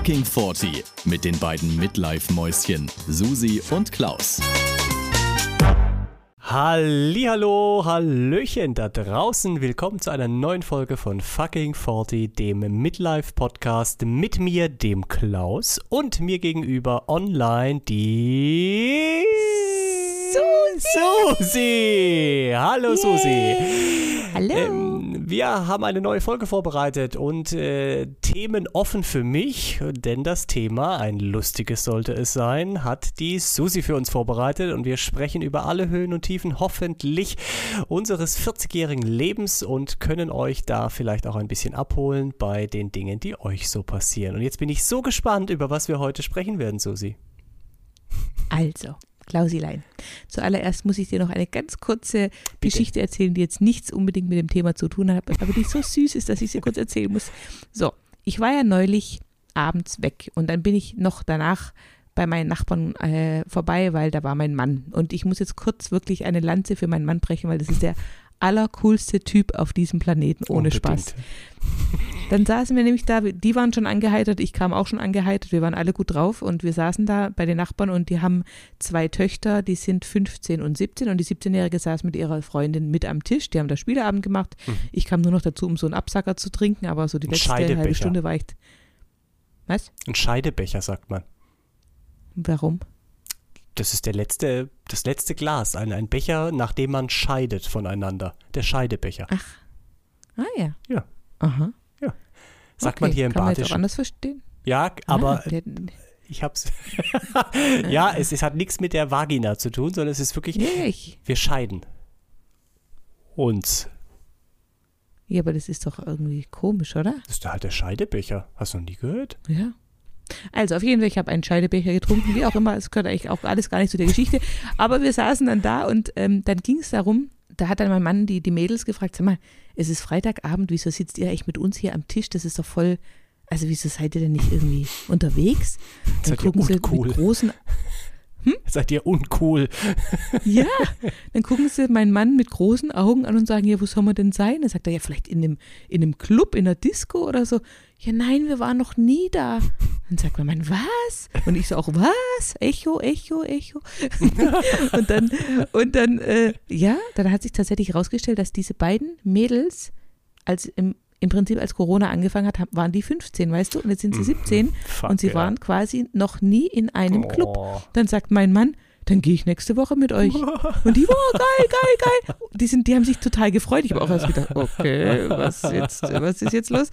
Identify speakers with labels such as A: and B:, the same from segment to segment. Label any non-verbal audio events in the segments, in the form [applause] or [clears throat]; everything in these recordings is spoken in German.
A: Fucking 40 mit den beiden Midlife-Mäuschen Susi und Klaus.
B: Hallihallo, Hallöchen da draußen. Willkommen zu einer neuen Folge von Fucking 40, dem Midlife-Podcast mit mir, dem Klaus und mir gegenüber online die Susi. Susi. Hallo Susi.
C: Hallo.
B: Ähm, wir haben eine neue Folge vorbereitet und äh, Themen offen für mich, denn das Thema, ein lustiges sollte es sein, hat die Susi für uns vorbereitet und wir sprechen über alle Höhen und Tiefen hoffentlich unseres 40-jährigen Lebens und können euch da vielleicht auch ein bisschen abholen bei den Dingen, die euch so passieren. Und jetzt bin ich so gespannt, über was wir heute sprechen werden, Susi.
C: Also, Klausilein. Zuallererst muss ich dir noch eine ganz kurze Geschichte erzählen, die jetzt nichts unbedingt mit dem Thema zu tun hat, aber die so [laughs] süß ist, dass ich sie kurz erzählen muss. So, ich war ja neulich abends weg und dann bin ich noch danach bei meinen Nachbarn äh, vorbei, weil da war mein Mann. Und ich muss jetzt kurz wirklich eine Lanze für meinen Mann brechen, weil das ist der allercoolste Typ auf diesem Planeten, ohne
B: Unbedingt.
C: Spaß. Dann saßen wir nämlich da, die waren schon angeheitert, ich kam auch schon angeheitert, wir waren alle gut drauf und wir saßen da bei den Nachbarn und die haben zwei Töchter, die sind 15 und 17 und die 17-Jährige saß mit ihrer Freundin mit am Tisch, die haben da Spieleabend gemacht. Ich kam nur noch dazu, um so einen Absacker zu trinken, aber so die
B: Ein
C: letzte halbe. Stunde war ich. Was?
B: Ein Scheidebecher, sagt man.
C: Warum?
B: Das ist der letzte, das letzte Glas, ein, ein Becher, nachdem man scheidet voneinander. Der Scheidebecher.
C: Ah ja.
B: Ja.
C: Aha.
B: Sagt
C: okay.
B: man hier im
C: Kann man jetzt auch
B: Badischen.
C: anders verstehen?
B: Ja, aber
C: ah,
B: ich hab's. [laughs] ja, es, es hat nichts mit der Vagina zu tun, sondern es ist wirklich,
C: ich,
B: wir scheiden uns.
C: ja, aber das ist doch irgendwie komisch, oder?
B: Das ist halt der Scheidebecher. Hast du noch nie gehört?
C: Ja. Also auf jeden Fall, ich habe einen Scheidebecher getrunken, wie auch immer, es gehört eigentlich auch alles gar nicht zu der Geschichte. Aber wir saßen dann da und ähm, dann ging es darum, da hat dann mein Mann die, die Mädels gefragt, sag mal, es ist Freitagabend, wieso sitzt ihr echt mit uns hier am Tisch? Das ist doch voll, also wieso seid ihr denn nicht irgendwie [laughs] unterwegs? Dann gucken sie
B: uncool?
C: mit großen,
B: Seid ihr uncool?
C: ja, [laughs] dann gucken sie meinen Mann mit großen Augen an und sagen, ja, wo soll man denn sein? Dann sagt er, ja, vielleicht in einem, in einem Club, in einer Disco oder so. Ja, nein, wir waren noch nie da. Dann sagt mein Mann, was? Und ich so auch, was? Echo, Echo, Echo. [laughs] und dann, und dann, äh, ja, dann hat sich tatsächlich herausgestellt, dass diese beiden Mädels, als im, im Prinzip als Corona angefangen hat, waren die 15, weißt du? Und jetzt sind sie 17
B: Fuck,
C: und sie
B: ja.
C: waren quasi noch nie in einem Club.
B: Oh.
C: Dann sagt mein Mann, dann gehe ich nächste Woche mit euch. [laughs] Und die, oh, geil, geil, geil. Die, sind, die haben sich total gefreut. Ich habe auch erst gedacht, okay, was, jetzt, was ist jetzt los?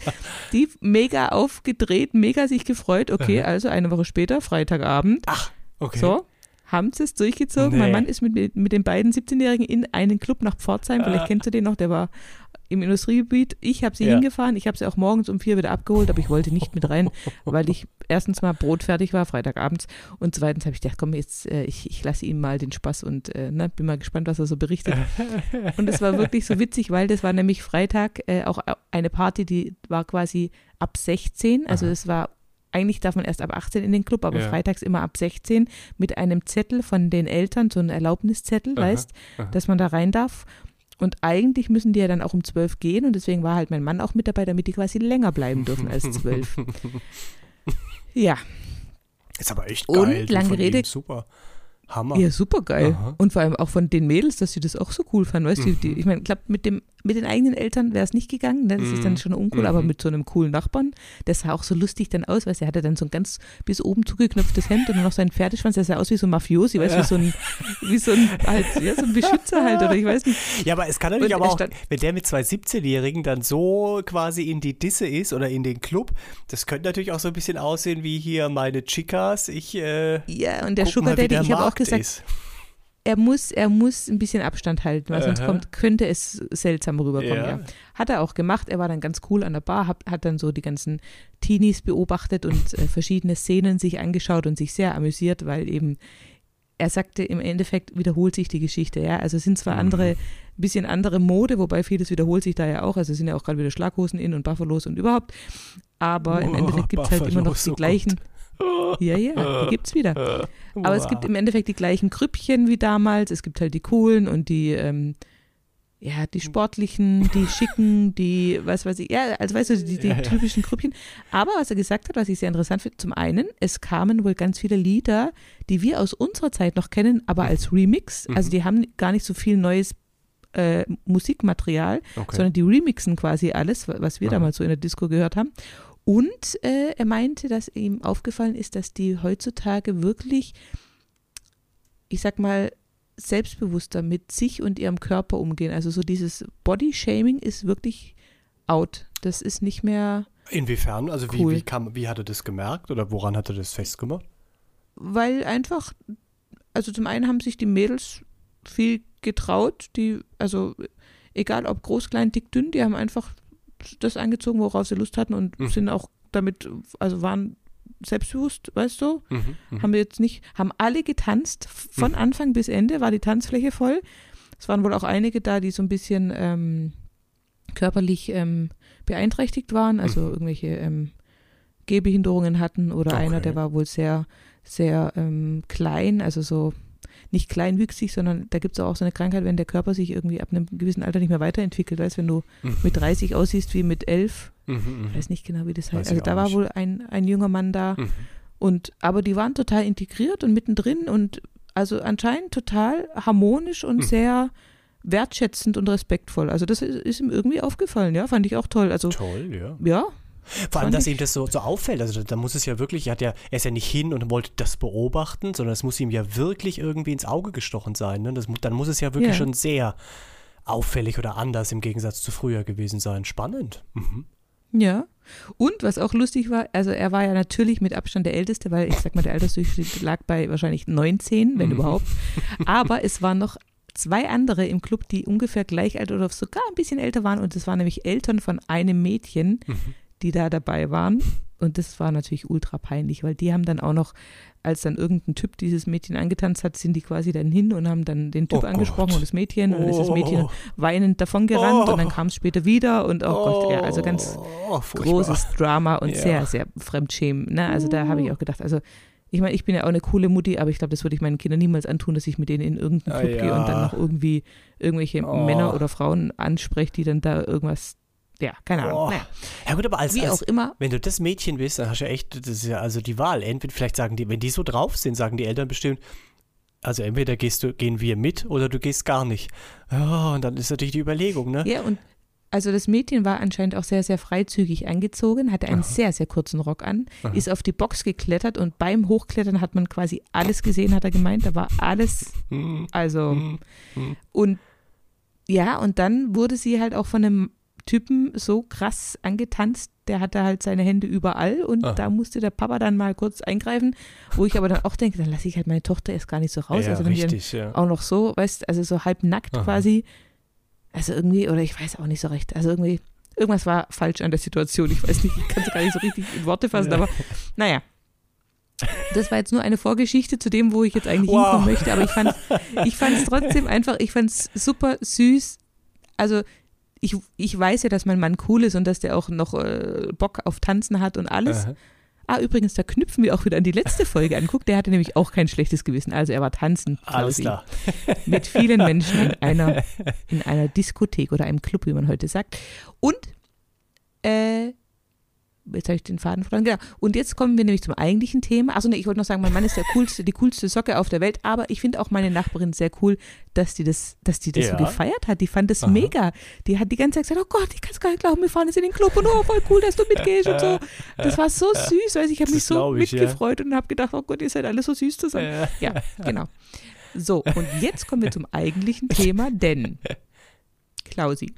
C: Die mega aufgedreht, mega sich gefreut. Okay, also eine Woche später, Freitagabend.
B: Ach, okay.
C: So, haben sie es durchgezogen. Mein
B: Nee.
C: Mann ist mit, mit den beiden 17-Jährigen in einen Club nach Pforzheim. Vielleicht kennst du den noch, der war im Industriegebiet. Ich habe sie
B: Ja.
C: hingefahren. Ich habe sie auch morgens um vier wieder abgeholt, aber ich wollte nicht mit rein, [laughs] weil ich erstens mal brotfertig war, Freitagabends. Und zweitens habe ich gedacht, komm, jetzt, äh, ich, ich lasse ihm mal den Spaß und äh, ne, bin mal gespannt, was er so berichtet. [laughs] Und es war wirklich so witzig, weil das war nämlich Freitag äh, auch eine Party, die war quasi ab 16. Also
B: Aha.
C: es war eigentlich darf man erst ab 18 in den Club, aber
B: Ja.
C: freitags immer ab 16 mit einem Zettel von den Eltern, so ein Erlaubniszettel,
B: Aha,
C: weißt,
B: aha.
C: dass man da rein darf. Und eigentlich müssen die ja dann auch um 12 gehen und deswegen war halt mein Mann auch mit dabei, damit die quasi länger bleiben dürfen als 12. [laughs] ja,
B: Ist aber echt
C: Und,
B: geil. du
C: lange Rede-
B: Super. Hammer.
C: ja, super geil.
B: Aha.
C: Und vor allem auch von den Mädels, dass sie das auch so cool fanden, weißt du, die, ich meine, ich glaube, mit dem mit den eigenen Eltern wäre es nicht gegangen, ne? das ist dann
B: Mhm.
C: schon uncool, aber
B: Mhm.
C: mit so einem coolen Nachbarn, der sah auch so lustig dann aus, weißt du, er hatte dann so ein ganz bis oben zugeknöpftes Hemd und dann noch seinen Pferdeschwanz, der sah aus wie so ein Mafiosi, weißt du, wie so ein, wie so ein, halt, ja, so ein Beschützer halt, oder ich weiß nicht.
B: Ja, aber es kann natürlich
C: Und
B: aber
C: er
B: auch, wenn der mit zwei 17-Jährigen dann so quasi in die Disse ist oder in den Club, das könnte natürlich auch so ein bisschen aussehen wie hier meine Chicas. Ich, äh,
C: Ja, und der Sugar Daddy,
B: der
C: ich habe auch gesagt,
B: ist.
C: er muss, er muss ein bisschen Abstand halten, weil sonst kommt, könnte es seltsam rüberkommen.
B: Ja.
C: Ja. Hat er auch gemacht. Er war dann ganz cool an der Bar, hat, hat dann so die ganzen Teenies beobachtet und äh, verschiedene Szenen sich angeschaut und sich sehr amüsiert, weil eben er sagte, im Endeffekt wiederholt sich die Geschichte, ja. Also es sind zwar
B: Mhm.
C: andere, bisschen andere Mode, wobei vieles wiederholt sich da ja auch. Also es sind ja auch gerade wieder Schlaghosen in und Buffalos und überhaupt. Aber im
B: Oh,
C: Endeffekt gibt es halt immer noch
B: Buffalos,
C: die
B: oh
C: gleichen. Ja, ja, die gibt's wieder. Aber es gibt im Endeffekt die gleichen Krüppchen wie damals. Es gibt halt die coolen und die, ähm, ja, die sportlichen, die schicken, die, was weiß ich, ja, also weißt du, die, die
B: Ja, ja.
C: typischen Grüppchen. Aber was er gesagt hat, was ich sehr interessant finde, zum einen, es kamen wohl ganz viele Lieder, die wir aus unserer Zeit noch kennen, aber als Remix. Also die haben gar nicht so viel neues äh, Musikmaterial,
B: Okay.
C: sondern die remixen quasi alles, wa- was wir
B: Aha.
C: damals so in der Disco gehört haben. Und äh, er meinte, dass ihm aufgefallen ist, dass die heutzutage wirklich, ich sag mal, selbstbewusster mit sich und ihrem Körper umgehen. Also so dieses Body-Shaming ist wirklich out. Das ist nicht mehr,
B: Inwiefern? Also wie,
C: Cool.
B: wie, kam, wie hat er das gemerkt oder woran hat er das festgemacht?
C: weil einfach, also zum einen haben sich die Mädels viel getraut, die, also egal ob groß, klein, dick, dünn, die haben einfach das angezogen, worauf sie Lust hatten und
B: Mhm.
C: sind auch damit, also waren selbstbewusst, weißt du,
B: Mhm. Mhm.
C: haben wir jetzt nicht, haben alle getanzt, von
B: Mhm.
C: Anfang bis Ende war die Tanzfläche voll. Es waren wohl auch einige da, die so ein bisschen ähm, körperlich ähm, beeinträchtigt waren, also
B: Mhm.
C: irgendwelche ähm, Gehbehinderungen hatten oder
B: Okay.
C: einer, der war wohl sehr, sehr ähm, klein, also so nicht kleinwüchsig, sondern da gibt es auch so eine Krankheit, wenn der Körper sich irgendwie ab einem gewissen Alter nicht mehr weiterentwickelt. Weißt wenn du
B: Mhm.
C: mit 30 aussiehst wie mit 11,
B: Mhm.
C: ich
B: Mhm.
C: weiß nicht genau, wie das heißt. Also da war
B: nicht.
C: wohl ein, ein junger Mann da,
B: Mhm.
C: und, aber die waren total integriert und mittendrin und also anscheinend total harmonisch und
B: Mhm.
C: sehr wertschätzend und respektvoll. Also das ist, ist ihm irgendwie aufgefallen, ja, fand ich auch toll. Also
B: Toll, ja.
C: ja,
B: Vor allem, dass ihm das so, so auffällt. Also da, muss es ja wirklich, er, hat ja, er ist ja nicht hin und wollte das beobachten, sondern es muss ihm ja wirklich irgendwie ins Auge gestochen sein. Ne? Das, dann muss es ja wirklich
C: Ja.
B: schon sehr auffällig oder anders im Gegensatz zu früher gewesen sein. Spannend. Mhm.
C: ja. Und was auch lustig war, also er war ja natürlich mit Abstand der Älteste, weil ich sag mal, der Altersdurchschnitt lag bei wahrscheinlich 19, wenn
B: Mhm.
C: überhaupt. Aber es waren noch zwei andere im Club, die ungefähr gleich alt oder sogar ein bisschen älter waren. Und das waren nämlich Eltern von einem Mädchen,
B: Mhm.
C: Die da dabei waren. Und das war natürlich ultra peinlich, weil die haben dann auch noch, als dann irgendein Typ dieses Mädchen angetanzt hat, sind die quasi dann hin und haben dann den Typ
B: Oh
C: angesprochen
B: Gott.
C: und das Mädchen. Und dann ist das
B: Oh.
C: Mädchen weinend davongerannt
B: Oh.
C: und dann kam es später wieder und oh, Gott, ja, also ganz
B: Oh,
C: großes Drama und
B: Ja.
C: sehr, sehr Fremdschämen. Ne? Also da habe ich auch gedacht, also ich meine, ich bin ja auch eine coole Mutti, aber ich glaube, das würde ich meinen Kindern niemals antun, dass ich mit denen in irgendeinen
B: Ah,
C: Club gehe und dann
B: ja.
C: noch irgendwie irgendwelche
B: Oh.
C: Männer oder Frauen anspreche, die dann da irgendwas, ja, keine Ahnung.
B: Oh.
C: Naja,
B: Ja gut, aber als,
C: wie
B: als
C: auch immer,
B: wenn du das Mädchen bist, dann hast du ja echt, das ist ja also die Wahl. Entweder vielleicht sagen die, wenn die so drauf sind, sagen die Eltern bestimmt, also entweder gehst du, gehen wir mit oder du gehst gar nicht. Ja, und dann ist natürlich die Überlegung, ne?
C: Ja, und also das Mädchen war anscheinend auch sehr, sehr freizügig angezogen, hatte einen
B: Aha.
C: sehr, sehr kurzen Rock an,
B: Aha.
C: ist auf die Box geklettert und beim Hochklettern hat man quasi alles gesehen, hat er gemeint. Da war alles,
B: Hm,
C: also
B: hm, hm.
C: und ja, und dann wurde sie halt auch von einem Typen so krass angetanzt, der hatte halt seine Hände überall und
B: Aha.
C: da musste der Papa dann mal kurz eingreifen, wo ich aber dann auch denke, dann lasse ich halt meine Tochter erst gar nicht so raus.
B: ja,
C: also wenn
B: richtig, ja.
C: auch noch so, weißt also so halb nackt
B: Aha.
C: quasi. Also irgendwie, oder ich weiß auch nicht so recht. Also irgendwie, irgendwas war falsch an der Situation. Ich weiß nicht, ich kann es gar nicht so richtig in Worte fassen,
B: Ja.
C: aber naja. Das war jetzt nur eine Vorgeschichte zu dem, wo ich jetzt eigentlich
B: Wow.
C: hinkommen möchte, aber ich fand ich fand es trotzdem einfach, ich fand es super süß. Also ich, ich weiß ja, dass mein Mann cool ist und dass der auch noch äh, Bock auf Tanzen hat und alles.
B: Aha.
C: Ah, übrigens, da knüpfen wir auch wieder an die letzte Folge an. Guck, der hatte nämlich auch kein schlechtes Gewissen. Also er war tanzen.
B: Alles klar.
C: mit vielen Menschen in [laughs] einer, in einer Diskothek oder einem Club, wie man heute sagt. Und, äh, jetzt habe ich den Faden verloren, genau. Und jetzt kommen wir nämlich zum eigentlichen Thema. Also nee, ich wollte noch sagen, mein Mann ist der coolste, die coolste Socke auf der Welt, aber ich finde auch meine Nachbarin sehr cool, dass die das, dass die das
B: Ja.
C: so gefeiert hat. Die fand das
B: Aha.
C: mega. Die hat die ganze Zeit gesagt, oh Gott, ich kann es gar nicht glauben, wir fahren jetzt in den Club und oh, voll cool, dass du mitgehst und so. Das war so süß, weil ich habe mich so
B: ich, ja.
C: mitgefreut und habe gedacht, oh Gott, ihr seid alle so süß zusammen.
B: Äh,
C: Ja, genau. So, und jetzt kommen wir zum eigentlichen Thema, denn, Klausi.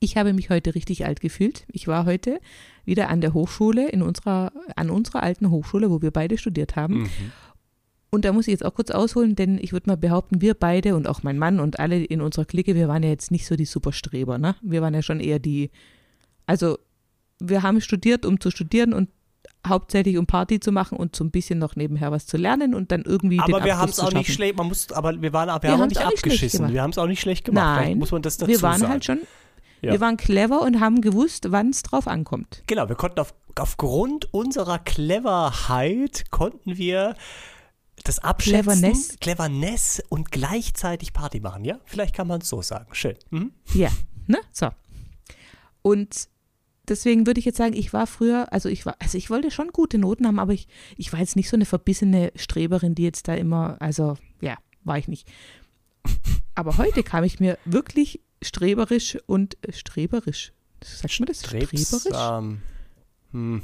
C: Ich habe mich heute richtig alt gefühlt. Ich war heute wieder an der Hochschule, in unserer, an unserer alten Hochschule, wo wir beide studiert haben.
B: mhm.
C: Und da muss ich jetzt auch kurz ausholen, denn ich würde mal behaupten, wir beide und auch mein Mann und alle in unserer Clique, wir waren ja jetzt nicht so die Superstreber, ne? Wir waren ja schon eher die, also wir haben studiert, um zu studieren und hauptsächlich um Party zu machen und so ein bisschen noch nebenher was zu lernen und dann irgendwie den
B: Aber wir haben es auch nicht schlecht, man muss, aber wir waren, wir
C: Wir
B: haben nicht abgeschissen. Wir haben es auch nicht schlecht gemacht. Vielleicht
C: Nein,
B: muss man das dazu
C: wir waren
B: sagen.
C: halt schon,
B: Ja.
C: wir waren clever und haben gewusst, wann es drauf ankommt.
B: Genau, wir konnten auf, aufgrund unserer Cleverheit konnten wir Das Abschätzen,
C: Cleverness.
B: Cleverness und gleichzeitig Party machen, ja? Vielleicht kann man es so sagen. Schön. Mhm.
C: Ja, ne? So. Und deswegen würde ich jetzt sagen, ich war früher, also ich war, also ich wollte schon gute Noten haben, aber ich, ich war jetzt nicht so eine verbissene Streberin, die jetzt da immer, also ja, war ich nicht. [laughs] Aber heute kam ich mir wirklich streberisch und äh, streberisch. Sagt man das?
B: Strebs,
C: Streberisch?
B: ähm, hm.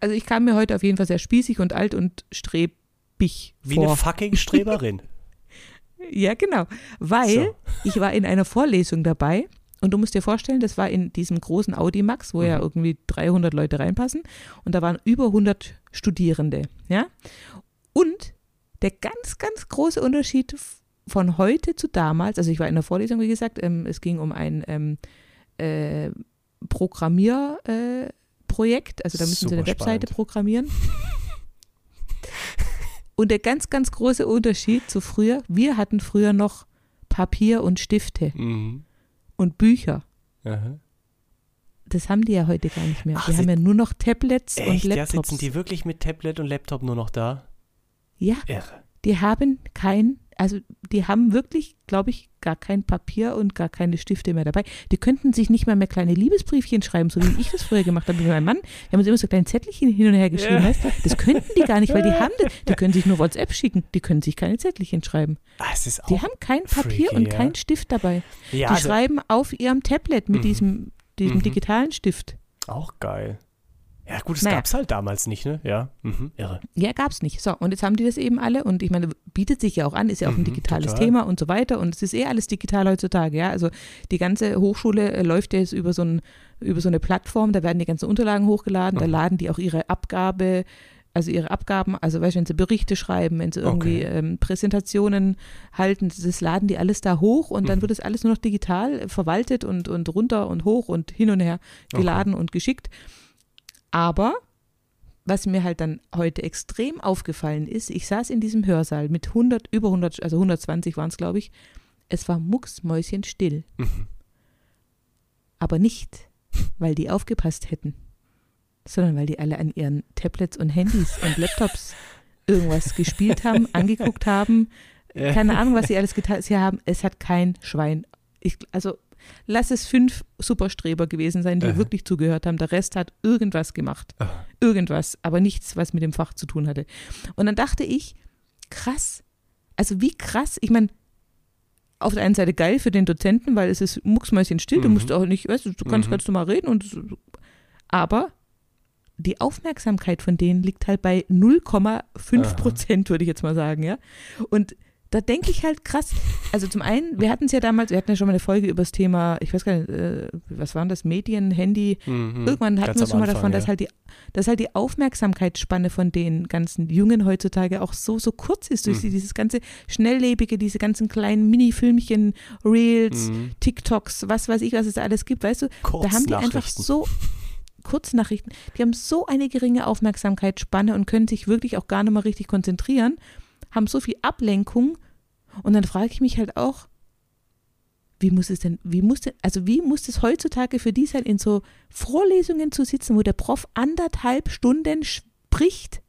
C: Also ich kam mir heute auf jeden Fall sehr spießig und alt und strebig
B: Wie
C: vor.
B: eine fucking [laughs] Streberin.
C: Ja, genau. Weil
B: So.
C: ich war in einer Vorlesung dabei und du musst dir vorstellen, das war in diesem großen Audimax, wo ja
B: Mhm.
C: irgendwie 300 Leute reinpassen und da waren über 100 Studierende, ja? Und der ganz, ganz große Unterschied von heute zu damals, also ich war in der Vorlesung, wie gesagt, ähm, es ging um ein ähm, äh, Programmierprojekt, äh, also da müssen sie eine
B: Super
C: Webseite
B: spannend.
C: programmieren. Und der ganz, ganz große Unterschied zu früher, wir hatten früher noch Papier und Stifte
B: Mhm.
C: und Bücher.
B: Aha.
C: Das haben die ja heute gar nicht mehr.
B: Ach,
C: die haben ja nur noch Tablets und
B: Echt, ja,
C: Laptops.
B: sitzen die wirklich mit Tablet und Laptop nur noch da?
C: ja,
B: Irre.
C: die haben kein, also die haben wirklich, glaube ich, gar kein Papier und gar keine Stifte mehr dabei. Die könnten sich nicht mal mehr kleine Liebesbriefchen schreiben, so wie ich das früher gemacht habe mit meinem Mann. Wir haben uns immer so kleine Zettelchen hin und her geschrieben,
B: Ja.
C: weißt du? Das könnten die gar nicht, weil die haben das. Die können sich nur WhatsApp schicken, die können sich keine Zettelchen schreiben.
B: Ah,
C: Die haben kein Papier
B: freaky,
C: und
B: ja.
C: kein Stift dabei.
B: ja,
C: die
B: also,
C: schreiben auf ihrem Tablet mit
B: Mhm.
C: diesem, diesem
B: Mhm.
C: digitalen Stift.
B: auch geil. Ja, gut, es
C: Naja.
B: gab's halt damals nicht, ne? Ja, mhm. irre.
C: Ja, gab's nicht. So, und jetzt haben die das eben alle und ich meine, bietet sich ja auch an, ist ja auch ein
B: Mhm,
C: digitales
B: total.
C: Thema und so weiter und es ist eh alles digital heutzutage, ja. Also die ganze Hochschule äh, läuft ja jetzt über so, ein, über so eine Plattform, da werden die ganzen Unterlagen hochgeladen, da
B: Mhm.
C: laden die auch ihre Abgabe, also ihre Abgaben, also weißt du, wenn sie Berichte schreiben, wenn sie irgendwie
B: Okay.
C: ähm, Präsentationen halten, das laden die alles da hoch und dann
B: Mhm.
C: wird das alles nur noch digital verwaltet und, und runter und hoch und hin und her geladen und geschickt. Aber was mir halt dann heute extrem aufgefallen ist, ich saß in diesem Hörsaal mit 100, über 100, also 120 waren es, glaube ich. Es war mucksmäuschenstill.
B: Mhm.
C: Aber nicht, weil die aufgepasst hätten, sondern weil die alle an ihren Tablets und Handys und Laptops irgendwas gespielt haben, [laughs] angeguckt haben. Keine Ahnung, was sie alles getan haben. Es hat kein Schwein. Ich, also lass es fünf Superstreber gewesen sein, die
B: Aha.
C: wirklich zugehört haben. Der Rest hat irgendwas gemacht.
B: Aha.
C: Irgendwas, aber nichts, was mit dem Fach zu tun hatte. Und dann dachte ich, krass. Also wie krass. Ich meine, auf der einen Seite geil für den Dozenten, weil es ist mucksmäuschen still, du
B: Mhm.
C: musst auch nicht, weißt du, du kannst
B: Mhm.
C: ganz normal reden und aber die Aufmerksamkeit von denen liegt halt bei 0,5
B: Aha.
C: Prozent, würde ich jetzt mal sagen, ja. Und da denke ich halt krass. Also zum einen, wir hatten es ja damals, wir hatten ja schon mal eine Folge über das Thema, ich weiß gar nicht, äh, was waren das, Medien, Handy.
B: Mhm.
C: Irgendwann hatten wir schon mal
B: Anfang,
C: davon, dass
B: ja.
C: halt die, dass halt die Aufmerksamkeitsspanne von den ganzen Jungen heutzutage auch so, so kurz ist durch
B: Mhm.
C: dieses ganze Schnelllebige, diese ganzen kleinen Mini-Filmchen, Reels,
B: Mhm.
C: TikToks, was weiß ich, was es da alles gibt, weißt du? Da haben die einfach so Kurznachrichten, die haben so eine geringe Aufmerksamkeitsspanne und können sich wirklich auch gar nicht mehr richtig konzentrieren, haben so viel Ablenkung und dann frage ich mich halt auch, wie muss es denn, wie muss denn, also wie muss es heutzutage für die sein, in so Vorlesungen zu sitzen, wo der Prof anderthalb Stunden spricht?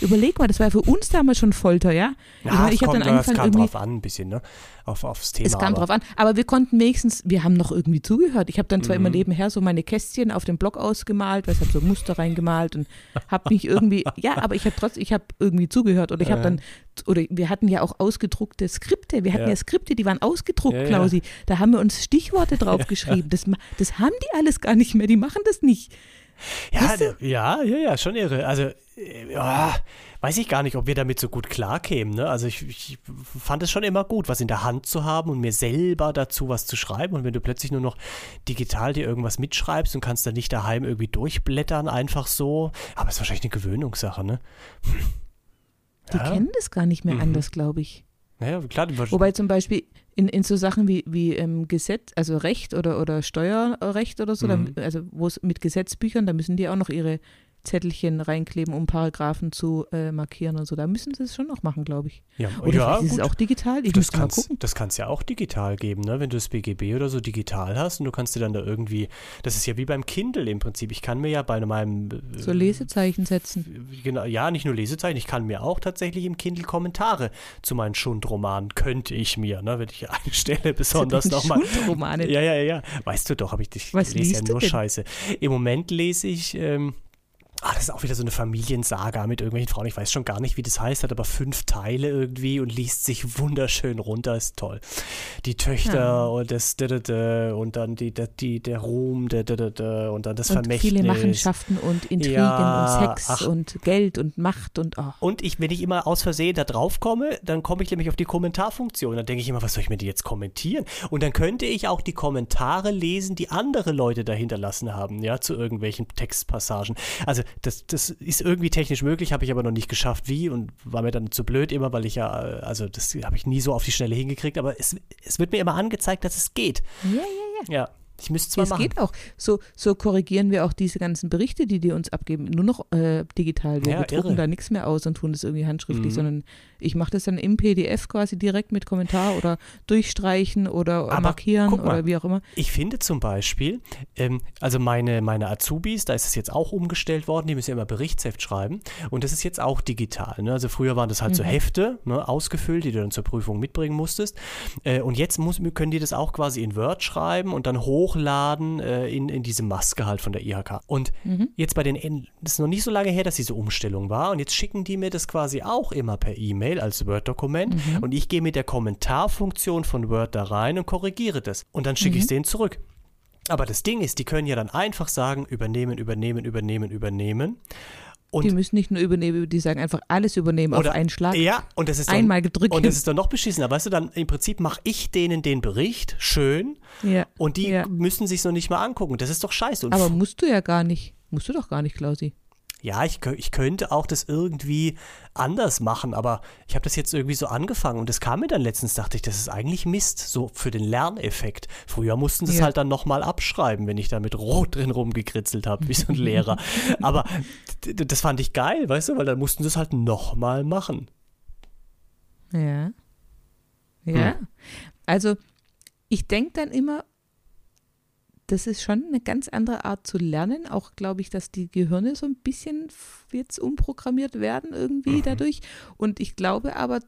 C: Überleg mal, das war für uns damals schon Folter, ja?
B: Ja,
C: ich
B: es
C: ich habe dann
B: es
C: angefangen
B: kam
C: irgendwie
B: drauf an, ein bisschen, ne? Auf, aufs Thema.
C: es kam
B: aber.
C: drauf an. Aber wir konnten wenigstens, wir haben noch irgendwie zugehört. Ich habe dann zwar
B: Mhm.
C: immer nebenher so meine Kästchen auf dem Blog ausgemalt, weil ich habe so Muster reingemalt und habe mich irgendwie, [laughs] ja, aber ich habe trotzdem, ich habe irgendwie zugehört oder ich habe dann, oder wir hatten ja auch ausgedruckte Skripte. Wir hatten ja,
B: Ja.
C: Skripte, die waren ausgedruckt,
B: Ja.
C: Klausi. Da haben wir uns Stichworte [laughs] draufgeschrieben. Das, das haben die alles gar nicht mehr. Die machen das nicht.
B: Ja,
C: Weißt du?
B: ja, ja, ja, schon irre. Also, äh, ja, weiß ich gar nicht, ob wir damit so gut klarkämen. Ne? Also ich, ich fand es schon immer gut, was in der Hand zu haben und mir selber dazu was zu schreiben. Und wenn du plötzlich nur noch digital dir irgendwas mitschreibst und kannst dann nicht daheim irgendwie durchblättern, einfach so. Aber es ist wahrscheinlich eine Gewöhnungssache, ne?
C: Die
B: Ja.
C: kennen das gar nicht mehr
B: Mhm.
C: anders, glaube ich.
B: Naja, klar, die
C: Wobei zum Beispiel in, in so Sachen wie, wie ähm, Gesetz, also Recht oder, oder Steuerrecht oder so,
B: Mhm.
C: da, also wo es mit Gesetzbüchern, da müssen die auch noch ihre Zettelchen reinkleben, um Paragraphen zu äh, markieren und so. Da müssen sie es schon noch machen, glaube ich.
B: Ja,
C: Oder
B: ja,
C: ist es auch digital. Ich
B: das
C: muss mal
B: kannst,
C: gucken.
B: das kannst ja auch digital geben, ne? wenn du das BGB oder so digital hast und du kannst dir dann da irgendwie, das ist ja wie beim Kindle im Prinzip. Ich kann mir ja bei meinem äh,
C: So Lesezeichen setzen.
B: Genau, ja, nicht nur Lesezeichen, ich kann mir auch tatsächlich im Kindle Kommentare zu meinen Schundromanen, könnte ich mir, ne, wenn ich eine Stelle [laughs] besonders nochmal.
C: Schundromanen.
B: Ja, ja, ja, ja. Weißt du doch, habe ich dich
C: Was
B: lese ja nur
C: denn?
B: Scheiße. Im Moment lese ich. Ähm, Ah, das ist auch wieder so eine Familiensaga mit irgendwelchen Frauen. Ich weiß schon gar nicht, wie das heißt, hat aber fünf Teile irgendwie und liest sich wunderschön runter, ist toll. Die Töchter
C: Ja.
B: und das und dann die, die, der Ruhm und dann das
C: Und
B: Vermächtnis.
C: viele Machenschaften und Intrigen
B: Ja,
C: und Sex
B: ach.
C: und Geld und Macht und oh.
B: Und ich, wenn ich immer aus Versehen da drauf komme, dann komme ich nämlich auf die Kommentarfunktion. Dann denke ich immer, was soll ich mir die jetzt kommentieren? Und dann könnte ich auch die Kommentare lesen, die andere Leute da hinterlassen haben, ja, zu irgendwelchen Textpassagen. Also das, das ist irgendwie technisch möglich, habe ich aber noch nicht geschafft, wie und war mir dann zu blöd immer, weil ich ja, äh, also das habe ich nie so auf die Schnelle hingekriegt, aber es, es wird mir immer angezeigt, dass es geht.
C: Ja, ja, ja.
B: Ja, ich müsste es mal
C: Es
B: machen.
C: geht auch. So, so korrigieren wir auch diese ganzen Berichte, die die uns abgeben, nur noch äh, digital. Wir,
B: Ja,
C: wir drucken
B: irre.
C: da nichts mehr aus und tun das irgendwie handschriftlich,
B: Mhm.
C: sondern ich mache das dann im PDF quasi direkt mit Kommentar oder durchstreichen oder
B: Aber
C: markieren
B: mal.
C: oder wie auch immer.
B: Ich finde zum Beispiel, ähm, also meine, meine Azubis, da ist es jetzt auch umgestellt worden, die müssen ja immer Berichtsheft schreiben und das ist jetzt auch digital. Ne? Also früher waren das halt so
C: Mhm.
B: Hefte, ne, ausgefüllt, die du dann zur Prüfung mitbringen musstest. Äh, und jetzt muss, können die das auch quasi in Word schreiben und dann hochladen äh, in, in diese Maske halt von der IHK. Und
C: Mhm.
B: jetzt bei den, das ist noch nicht so lange her, dass diese Umstellung war und jetzt schicken die mir das quasi auch immer per E-Mail als Word-Dokument
C: Mhm.
B: und ich gehe mit der Kommentarfunktion von Word da rein und korrigiere das und dann schicke ich es
C: Mhm.
B: denen zurück. Aber das Ding ist, die können ja dann einfach sagen, übernehmen, übernehmen, übernehmen, übernehmen. Und
C: die müssen nicht nur übernehmen, die sagen einfach alles übernehmen
B: Oder-
C: auf einen Schlag.
B: ja, und das ist dann,
C: Einmal gedrückt.
B: Und das ist dann noch beschissener. Weißt du, dann im Prinzip mache ich denen den Bericht schön
C: ja.
B: und die
C: Ja.
B: müssen sich noch nicht mal angucken. Das ist doch scheiße. Und
C: Aber musst du ja gar nicht. Musst du doch gar nicht, Klausi.
B: Ja, ich, ich könnte auch das irgendwie anders machen, aber ich habe das jetzt irgendwie so angefangen und das kam mir dann letztens, dachte ich, das ist eigentlich Mist, so für den Lerneffekt. Früher mussten sie es
C: Ja.
B: halt dann nochmal abschreiben, wenn ich da mit Rot drin rumgekritzelt habe, wie so ein Lehrer. [laughs] aber das fand ich geil, weißt du, weil dann mussten sie es halt nochmal machen.
C: Ja. Ja.
B: Hm.
C: Also, ich denke dann immer, das ist schon eine ganz andere Art zu lernen. Auch glaube ich, dass die Gehirne so ein bisschen jetzt umprogrammiert werden irgendwie
B: Mhm.
C: dadurch. Und ich glaube aber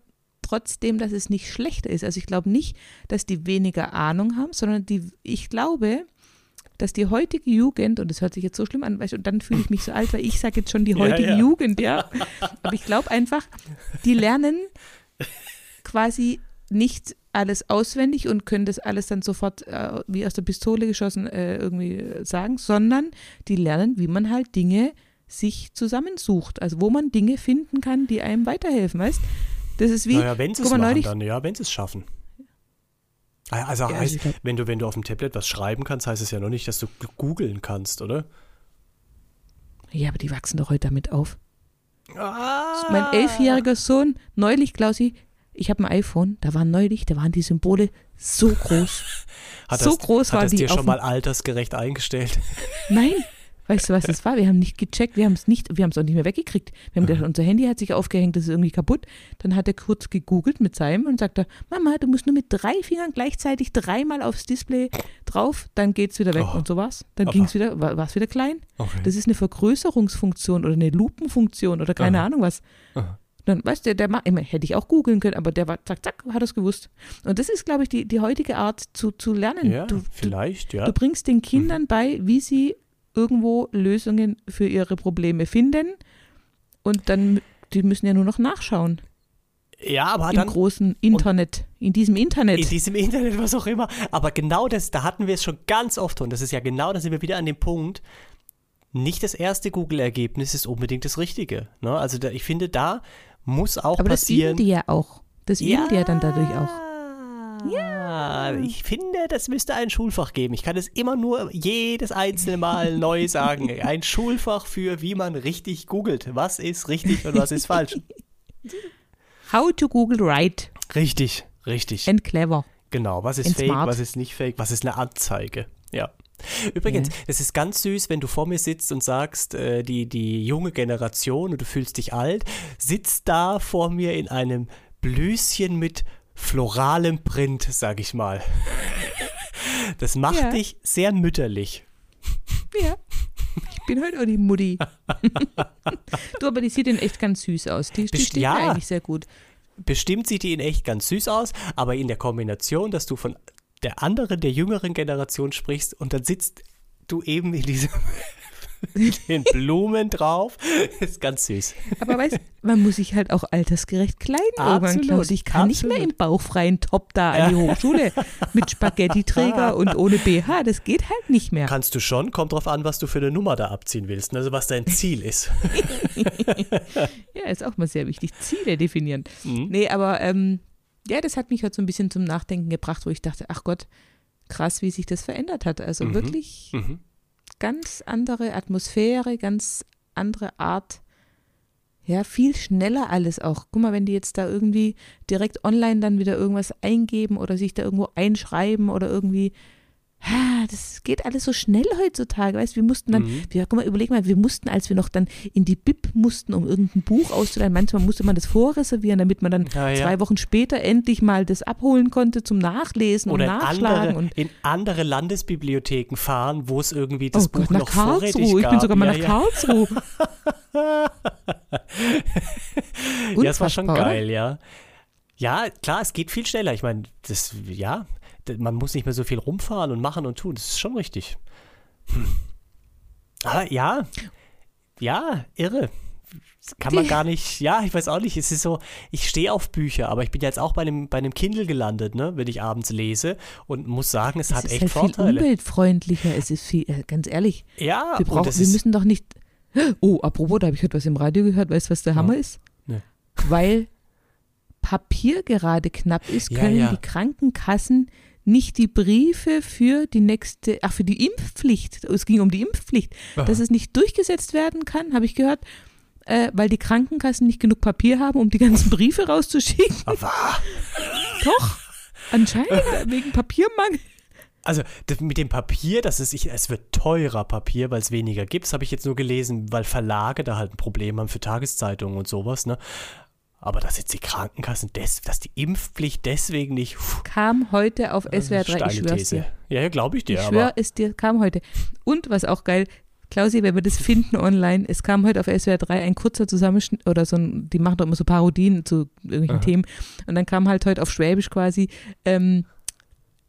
C: trotzdem, dass es nicht schlechter ist. Also ich glaube nicht, dass die weniger Ahnung haben, sondern die, ich glaube, dass die heutige Jugend, und das hört sich jetzt so schlimm an, weißt und dann fühle ich mich so alt, weil ich sage jetzt schon die
B: Ja,
C: heutige
B: ja.
C: Jugend, ja. Aber ich glaube einfach, die lernen [laughs] quasi nicht alles auswendig und können das alles dann sofort äh, wie aus der Pistole geschossen äh, irgendwie äh, sagen, sondern die lernen, wie man halt Dinge sich zusammensucht. Also wo man Dinge finden kann, die einem weiterhelfen, weißt? Das ist wie,
B: naja, wenn sie es machen,
C: neulich-
B: dann ja, wenn sie es schaffen. Ah, Also
C: Ja, also
B: heißt,
C: glaub-
B: wenn du, wenn du auf dem Tablet was schreiben kannst, heißt es ja noch nicht, dass du googeln kannst, oder?
C: ja, aber die wachsen doch heute damit auf.
B: Ah.
C: Mein elfjähriger Sohn, neulich, Klausi, ich habe ein iPhone, da waren neulich, da waren die Symbole so groß. [laughs]
B: Hat
C: so
B: das,
C: groß
B: hat
C: war
B: das
C: die
B: dir schon mal altersgerecht eingestellt? [laughs]
C: Nein, weißt du, was das war? Wir haben nicht gecheckt, wir haben es nicht, wir haben es auch nicht mehr weggekriegt. Wir haben gedacht, unser Handy hat sich aufgehängt, das ist irgendwie kaputt. Dann hat er kurz gegoogelt mit seinem und sagte, Mama, du musst nur mit drei Fingern gleichzeitig dreimal aufs Display drauf, dann geht's wieder weg.
B: Oh.
C: Und so war's. Dann
B: Aber-
C: ging's wieder, war es wieder klein.
B: Okay.
C: Das ist eine Vergrößerungsfunktion oder eine Lupenfunktion oder keine
B: Aha.
C: Ahnung was.
B: Aha.
C: Dann, weißt du, der, ma- immer, hätte ich auch googeln können, aber der war, zack, zack, hat es gewusst. Und das ist, glaube ich, die, die heutige Art zu, zu lernen.
B: Ja,
C: du, du,
B: vielleicht, ja.
C: Du bringst den Kindern bei, wie sie irgendwo Lösungen für ihre Probleme finden und dann, die müssen ja nur noch nachschauen
B: ja, aber
C: im
B: dann
C: großen Internet, in diesem Internet.
B: in diesem Internet, was auch immer. Aber genau das, da hatten wir es schon ganz oft und das ist ja genau, da sind wir wieder an dem Punkt, nicht das erste Google-Ergebnis ist unbedingt das Richtige. Ne? Also da, ich finde, da muss auch
C: aber das
B: passieren.
C: üben die ja auch. Das üben die ja dann dadurch auch.
B: Ja, ich finde, das müsste ein Schulfach geben. Ich kann es immer nur jedes einzelne Mal [laughs] neu sagen. Ein Schulfach für, wie man richtig googelt. Was ist richtig und was ist falsch. [laughs]
C: How to Google right
B: Richtig, richtig.
C: and clever.
B: Genau, was ist
C: And
B: fake,
C: smart.
B: was ist nicht fake, was ist eine Anzeige. Ja. Übrigens,
C: Ja.
B: es ist ganz süß, wenn du vor mir sitzt und sagst, äh, die, die junge Generation und du fühlst dich alt, sitzt da vor mir in einem Blüschen mit floralem Print, sag ich mal. Das macht
C: Ja.
B: dich sehr mütterlich.
C: Ja. Ich bin heute auch die Mutti. [laughs] du, aber die sieht in echt ganz süß aus. Die, die
B: Best-
C: steht
B: ja.
C: eigentlich sehr gut.
B: Bestimmt sieht die in echt ganz süß aus, aber in der Kombination, dass du von der anderen, der jüngeren Generation sprichst und dann sitzt du eben in diesem [laughs] mit den Blumen drauf, ist ganz süß.
C: Aber weißt man muss sich halt auch altersgerecht kleiden irgendwann,
B: Absolut,
C: Klaus. Ich kann nicht mehr
B: absolut.
C: im bauchfreien Top da an die Hochschule [laughs] mit Spaghetti-Träger und ohne BH. Das geht halt nicht mehr.
B: Kannst du schon, kommt drauf an, was du für eine Nummer da abziehen willst, also was dein Ziel ist. [laughs]
C: Ja, ist auch mal sehr wichtig. Ziele definieren.
B: Mhm.
C: Nee, aber ähm, ja, das hat mich halt so ein bisschen zum Nachdenken gebracht, wo ich dachte, ach Gott, krass, wie sich das verändert hat. Also
B: Mhm.
C: wirklich
B: Mhm.
C: ganz andere Atmosphäre, ganz andere Art. Ja, viel schneller alles auch. Guck mal, wenn die jetzt da irgendwie direkt online dann wieder irgendwas eingeben oder sich da irgendwo einschreiben oder irgendwie, das geht alles so schnell heutzutage, weißt wir mussten dann,
B: Mhm.
C: wir, guck mal, überleg mal, wir mussten, als wir noch dann in die Bib mussten, um irgendein Buch auszuleihen, manchmal musste man das vorreservieren, damit man dann
B: Ja, ja.
C: zwei Wochen später endlich mal das abholen konnte zum Nachlesen
B: Oder
C: und
B: in
C: Nachschlagen
B: andere,
C: und
B: in andere Landesbibliotheken fahren, wo es irgendwie das
C: oh
B: Buch
C: Gott, nach
B: noch vorrätig
C: Karlsruhe. Ich
B: gab.
C: bin sogar mal
B: ja,
C: nach
B: ja.
C: Karlsruhe. [laughs]
B: Ja, das war schon
C: oder?
B: geil, ja. Ja, klar, es geht viel schneller. Ich meine, das, ja, man muss nicht mehr so viel rumfahren und machen und tun. Das ist schon richtig. Hm. Aber ja, ja, irre. Das kann man gar nicht, ja, ich weiß auch nicht, es ist so, ich stehe auf Bücher, aber ich bin jetzt auch bei einem, bei einem Kindle gelandet, ne, wenn ich abends lese und muss sagen, es,
C: Es
B: hat
C: ist
B: echt
C: halt viel
B: Vorteile.
C: umweltfreundlicher. Es ist viel, äh, ganz ehrlich,
B: Ja,
C: wir, brauchen, wir
B: ist,
C: müssen doch nicht. [gasps] Oh, apropos, da habe ich heute was im Radio gehört. Weißt du, was der Hammer ist?
B: Nee.
C: Weil Papier gerade knapp ist,
B: Ja,
C: können
B: ja.
C: die Krankenkassen nicht die Briefe für die nächste, ach, für die Impfpflicht, es ging um die Impfpflicht,
B: Aha.
C: dass es nicht durchgesetzt werden kann, habe ich gehört, äh, weil die Krankenkassen nicht genug Papier haben, um die ganzen Briefe rauszuschicken.
B: aber,
C: Doch, anscheinend wegen Papiermangel.
B: Also mit dem Papier, das ist, ich, es wird teurer Papier, weil es weniger gibt. Das habe ich jetzt nur gelesen, weil Verlage da halt ein Problem haben für Tageszeitungen und sowas, ne? Aber dass jetzt die Krankenkassen, des, dass die Impfpflicht deswegen nicht. Puh,
C: Kam heute auf SWR 3, ich schwör's
B: These.
C: dir.
B: Ja, ja glaube ich dir,
C: Ich
B: aber.
C: schwöre es dir, kam heute. Und was auch geil, Klausi, wenn wir das [laughs] finden online, es kam heute auf SWR 3 ein kurzer Zusammenschnitt oder so ein, die machen doch immer so Parodien zu irgendwelchen
B: Aha.
C: Themen. Und dann kam halt heute auf Schwäbisch quasi, ähm,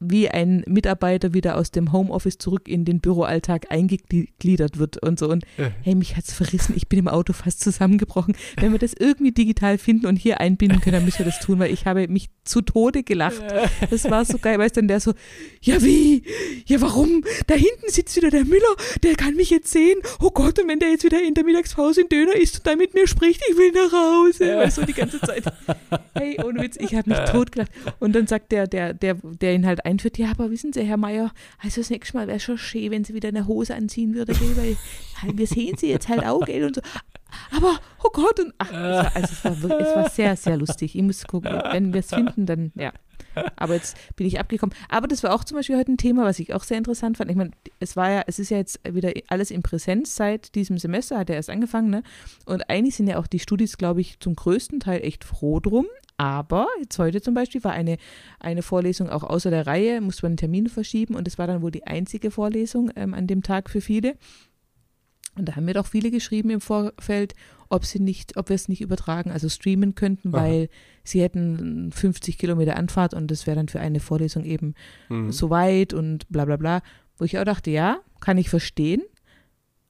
C: wie ein Mitarbeiter wieder aus dem Homeoffice zurück in den Büroalltag eingegliedert wird und so. Und
B: Äh.
C: hey, mich hat's verrissen. Ich bin im Auto fast zusammengebrochen. Wenn wir das irgendwie digital finden und hier einbinden können, dann müssen wir das tun, weil ich habe mich zu Tode gelacht. Das war so geil, weißt du, dann der so, ja wie? Ja warum? Da hinten sitzt wieder der Müller, der kann mich jetzt sehen. Oh Gott, und wenn der jetzt wieder in der Mittagspause einen Döner isst und dann mit mir spricht, ich will nach Hause. Weißt du, die ganze Zeit. Hey, ohne Witz, ich habe mich totgelacht. Und dann sagt der, der, der, der ihn halt einführt, ja, aber wissen Sie, Herr Meier, also das nächste Mal wäre schon schön, wenn Sie wieder eine Hose anziehen würde, gell, weil halt, wir sehen Sie jetzt halt auch, gell, und so. Aber, oh Gott, und ach, also es war, wirklich, es war sehr, sehr lustig. Ich muss gucken, wenn wir es finden, dann, ja. Aber jetzt bin ich abgekommen. Aber das war auch zum Beispiel heute ein Thema, was ich auch sehr interessant fand. Ich meine, es war ja, es ist ja jetzt wieder alles in Präsenz seit diesem Semester, hat er erst angefangen, ne? Und eigentlich sind ja auch die Studis, glaube ich, zum größten Teil echt froh drum. Aber jetzt heute zum Beispiel war eine, eine Vorlesung auch außer der Reihe, musste man einen Termin verschieben und es war dann wohl die einzige Vorlesung ähm, an dem Tag für viele. Und da haben mir doch viele geschrieben im Vorfeld, ob sie nicht, ob wir es nicht übertragen, also streamen könnten,
B: Aha.
C: weil sie hätten 50 Kilometer Anfahrt und das wäre dann für eine Vorlesung eben
B: Hm.
C: so weit und bla bla bla. Wo ich auch dachte, ja, kann ich verstehen.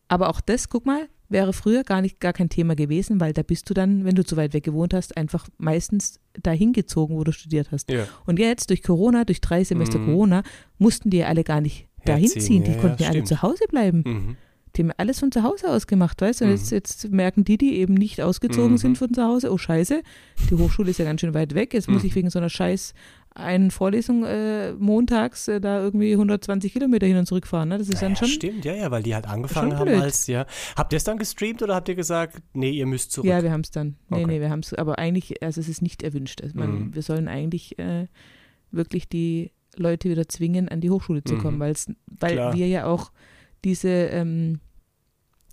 C: Aber auch das, guck mal, wäre früher gar nicht gar kein Thema gewesen, weil da bist du dann, wenn du zu weit weg gewohnt hast, einfach meistens dahin gezogen, wo du studiert hast.
B: Ja.
C: Und jetzt durch Corona, durch drei Semester
B: Mhm.
C: Corona, mussten die ja alle gar nicht dahin
B: Herziehen,
C: ziehen. Die
B: ja,
C: konnten ja alle zu Hause bleiben.
B: Mhm.
C: Die haben alles von zu Hause aus gemacht, weißt du? Und
B: Mhm.
C: jetzt, jetzt merken die, die eben nicht ausgezogen
B: Mhm.
C: sind von zu Hause, oh scheiße, die Hochschule ist ja ganz schön weit weg. Jetzt muss
B: Mhm.
C: ich wegen so einer scheiß einen Vorlesung äh, montags äh, da irgendwie 120 Kilometer hin und zurück fahren. Ne? Das ist dann
B: ja,
C: schon.
B: stimmt, ja, ja, weil die halt angefangen haben
C: blöd.
B: als, ja. Habt ihr es dann gestreamt oder habt ihr gesagt, nee, ihr müsst zurück?
C: Ja, wir haben es dann. Nee,
B: Okay.
C: nee, wir haben es, aber eigentlich, also es ist nicht erwünscht. Also man,
B: Mhm.
C: Wir sollen eigentlich äh, wirklich die Leute wieder zwingen, an die Hochschule zu kommen,
B: Mhm.
C: weil
B: Klar.
C: wir ja auch diese ähm,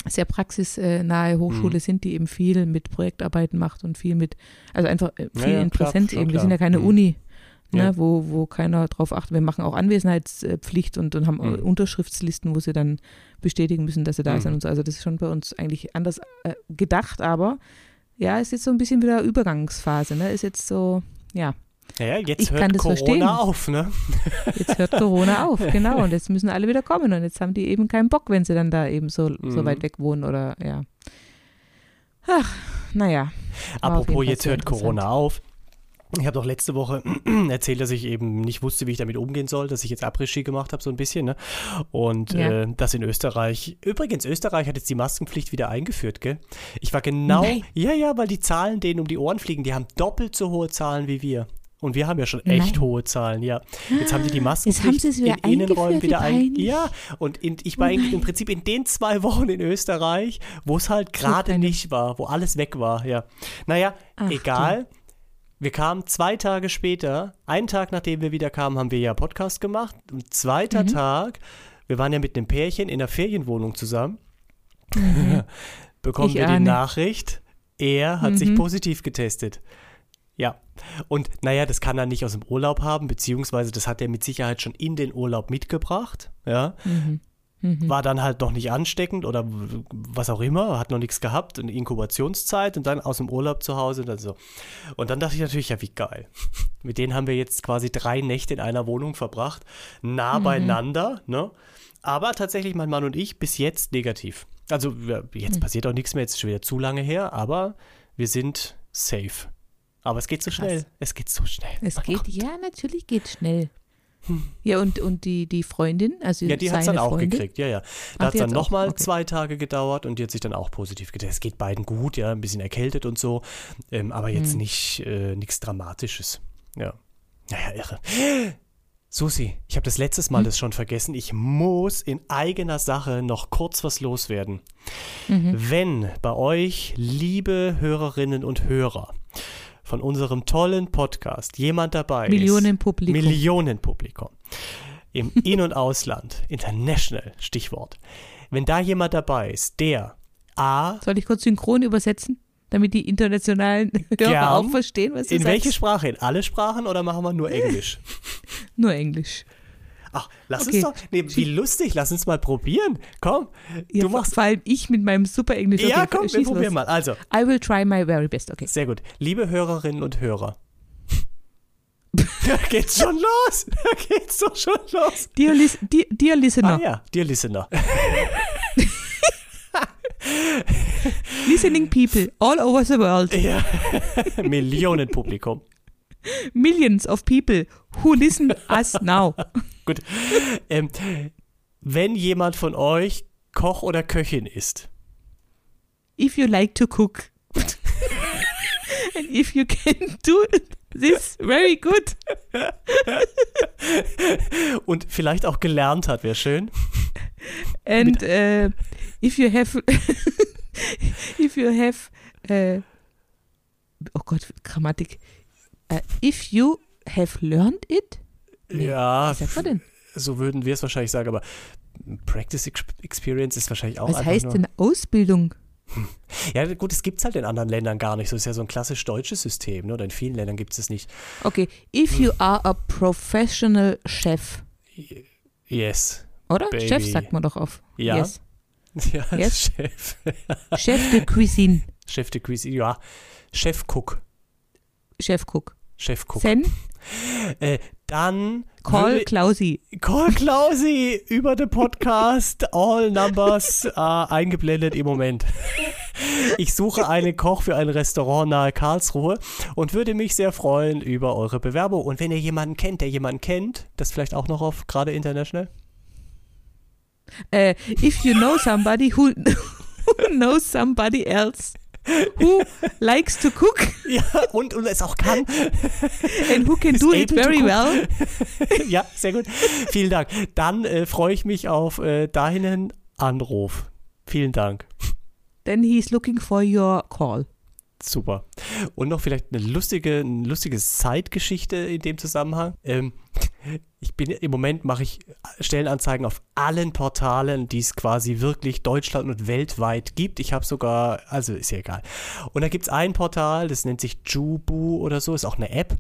C: sehr praxisnahe Hochschule
B: Mhm.
C: sind, die eben viel mit Projektarbeiten macht und viel mit, also einfach äh,
B: Ja,
C: viel
B: ja,
C: in
B: klar,
C: Präsenz eben. Wir sind ja keine
B: Mhm.
C: Uni, ne,
B: Ja.
C: wo, wo keiner drauf achtet. Wir machen auch Anwesenheitspflicht und, und haben
B: Mhm.
C: Unterschriftslisten, wo sie dann bestätigen müssen, dass sie da
B: Mhm.
C: sind und so. Also das ist schon bei uns eigentlich anders äh, gedacht, aber ja, ist jetzt so ein bisschen wieder Übergangsphase, ne? Ist jetzt so, ja,
B: Naja, jetzt
C: Ich
B: hört
C: kann das
B: Corona
C: verstehen.
B: auf, ne? [laughs]
C: jetzt hört Corona auf, genau. Und jetzt müssen alle wieder kommen und jetzt haben die eben keinen Bock, wenn sie dann da eben so, so
B: Mhm.
C: weit weg wohnen oder ja. Ach, naja.
B: Apropos, jetzt hört Corona auf. Ich habe doch letzte Woche [clears throat] erzählt, dass ich eben nicht wusste, wie ich damit umgehen soll, dass ich jetzt Après-Ski gemacht habe, so ein bisschen. Ne? Und
C: Ja.
B: äh, das in Österreich. Übrigens, Österreich hat jetzt die Maskenpflicht wieder eingeführt, gell? Ich war genau.
C: Nein.
B: Ja, ja, weil die Zahlen denen um die Ohren fliegen. Die haben doppelt so hohe Zahlen wie wir. Und wir haben ja schon echt
C: Nein.
B: hohe Zahlen, ja. Jetzt haben die die Maskenpflicht in Innenräumen wieder ein. Ja, und in, ich war
C: Oh
B: in, im Prinzip in den zwei Wochen in Österreich, wo es halt gerade nicht war, wo alles weg war, ja. Naja,
C: Ach,
B: egal. Wir kamen zwei Tage später, einen Tag nachdem wir wieder kamen, haben wir ja Podcast gemacht. Ein zweiter
C: Mhm.
B: Tag, wir waren ja mit einem Pärchen in der Ferienwohnung zusammen,
C: Mhm. [laughs]
B: bekommen
C: Ich
B: wir die
C: ahne.
B: Nachricht, er hat sich
C: Mhm.
B: positiv getestet. Ja, und naja, das kann er nicht aus dem Urlaub haben, beziehungsweise das hat er mit Sicherheit schon in den Urlaub mitgebracht, ja.
C: Mhm. Mhm.
B: War dann halt noch nicht ansteckend oder was auch immer, hat noch nichts gehabt, eine Inkubationszeit und dann aus dem Urlaub zu Hause und dann so. Und dann dachte ich natürlich, ja, wie geil. [laughs] Mit denen haben wir jetzt quasi drei Nächte in einer Wohnung verbracht, nah beieinander, ne? Aber tatsächlich, mein Mann und ich, bis jetzt negativ. Also jetzt passiert auch nichts mehr, jetzt ist schon wieder zu lange her, aber wir sind safe. Aber es geht so
C: Krass.
B: schnell. Es geht so schnell.
C: Es
B: Mein
C: geht,
B: Gott.
C: ja, natürlich geht schnell. Ja, und, und die, die Freundin, also
B: Ja, die hat es dann auch
C: Freundin,
B: gekriegt, ja, ja. Da hat es dann nochmal
C: okay.
B: zwei Tage gedauert und die hat sich dann auch positiv getestet. Es geht beiden gut, ja, ein bisschen erkältet und so, ähm, aber jetzt
C: Hm.
B: nicht äh, nichts Dramatisches. Ja. Naja, irre. Susi, ich habe das letztes
C: Hm?
B: Mal das schon vergessen. Ich muss in eigener Sache noch kurz was loswerden.
C: Mhm.
B: Wenn bei euch, liebe Hörerinnen und Hörer, von unserem tollen Podcast jemand dabei ist,
C: Millionenpublikum.
B: Millionenpublikum. Im [laughs] In- und Ausland. International, Stichwort. Wenn da jemand dabei ist, der A,
C: Soll ich kurz synchron übersetzen, damit die internationalen [laughs] Hörer auch verstehen, was du
B: in
C: sagst?
B: welche Sprache? In alle Sprachen oder machen wir nur [laughs] Englisch?
C: Nur Englisch.
B: Ach, lass
C: Okay.
B: uns doch. Nee, wie lustig, lass uns mal probieren. Komm,
C: Ja,
B: du machst.
C: Vor allem ich mit meinem super Englisch.
B: Ja,
C: Okay,
B: komm, wir probieren
C: los.
B: mal. Also,
C: I will try my very best. Okay.
B: sehr gut. Liebe Hörerinnen und Hörer. [laughs] [laughs] Da geht's schon los. Da geht's doch schon los.
C: Dear, lis dear, dear listener,
B: Ah ja, dear Listener. [laughs]
C: listening people all over the world,
B: Ja. Millionenpublikum.
C: millions of people who listen us now.
B: Gut. Ähm, wenn jemand von euch Koch oder Köchin ist,
C: If you like to cook. And if you can do this very good.
B: und vielleicht auch gelernt hat, wäre schön.
C: And uh, if you have, [laughs] if you have, uh, oh Gott, Grammatik. Uh, if you have learned it, Nee,
B: Ja,
C: was sagt man denn?
B: so würden wir es wahrscheinlich sagen, aber Practice Ex- Experience ist wahrscheinlich auch
C: Was heißt denn Ausbildung? [laughs]
B: Ja, gut, es gibt es halt in anderen Ländern gar nicht. So ist ja so ein klassisch deutsches System, ne? oder in vielen Ländern gibt es es nicht.
C: Okay, if you are a professional chef,
B: Yes.
C: oder?
B: Baby.
C: Chef sagt man doch auf.
B: Ja.
C: Yes. [laughs]
B: Ja,
C: Yes.
B: Chef. [laughs]
C: Chef de cuisine,
B: Chef de Cuisine, ja. Chef Cook.
C: Chef Cook.
B: Chef Cook.
C: Then
B: Äh, dann
C: call Klausi.
B: Call Klausi über den Podcast. All Numbers [laughs] äh, eingeblendet im Moment. Ich suche einen Koch für ein Restaurant nahe Karlsruhe und würde mich sehr freuen über eure Bewerbung. Und wenn ihr jemanden kennt, der jemanden kennt, das vielleicht auch noch auf gerade international.
C: Uh, if you know somebody who, [laughs] who knows somebody else who likes to cook [laughs]
B: Ja, und, und es auch kann.
C: and who can do it very well, [laughs]
B: Ja, sehr gut. Vielen Dank. Dann äh, freue ich mich auf äh, deinen Anruf. Vielen Dank.
C: then he's looking for your call.
B: Super. Und noch vielleicht eine lustige, eine lustige Zeitgeschichte in dem Zusammenhang. Ähm, Ich bin im Moment mache ich Stellenanzeigen auf allen Portalen, die es quasi wirklich Deutschland und weltweit gibt. Ich habe sogar, also ist ja egal. Und da gibt es ein Portal, das nennt sich Jubu oder so, ist auch eine App.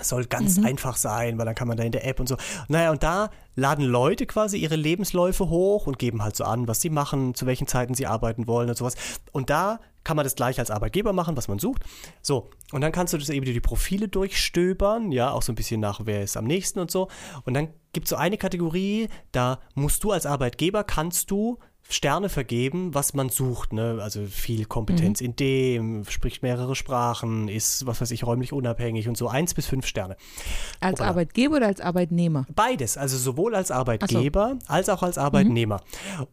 B: Das soll ganz
C: Mhm.
B: einfach sein, weil dann kann man da in der App und so. Naja, und da laden Leute quasi ihre Lebensläufe hoch und geben halt so an, was sie machen, zu welchen Zeiten sie arbeiten wollen und sowas. Und da kann man das gleich als Arbeitgeber machen, was man sucht. So, und dann kannst du das eben die Profile durchstöbern, ja, auch so ein bisschen nach, wer ist am nächsten und so. Und dann gibt es so eine Kategorie, da musst du als Arbeitgeber, kannst du Sterne vergeben, was man sucht, ne? Also viel Kompetenz in dem, spricht mehrere Sprachen, ist, was weiß ich, räumlich unabhängig und so, eins bis fünf Sterne.
C: Als
B: Hoppala.
C: Arbeitgeber oder als Arbeitnehmer?
B: Beides, also sowohl als Arbeitgeber als auch als Arbeitnehmer.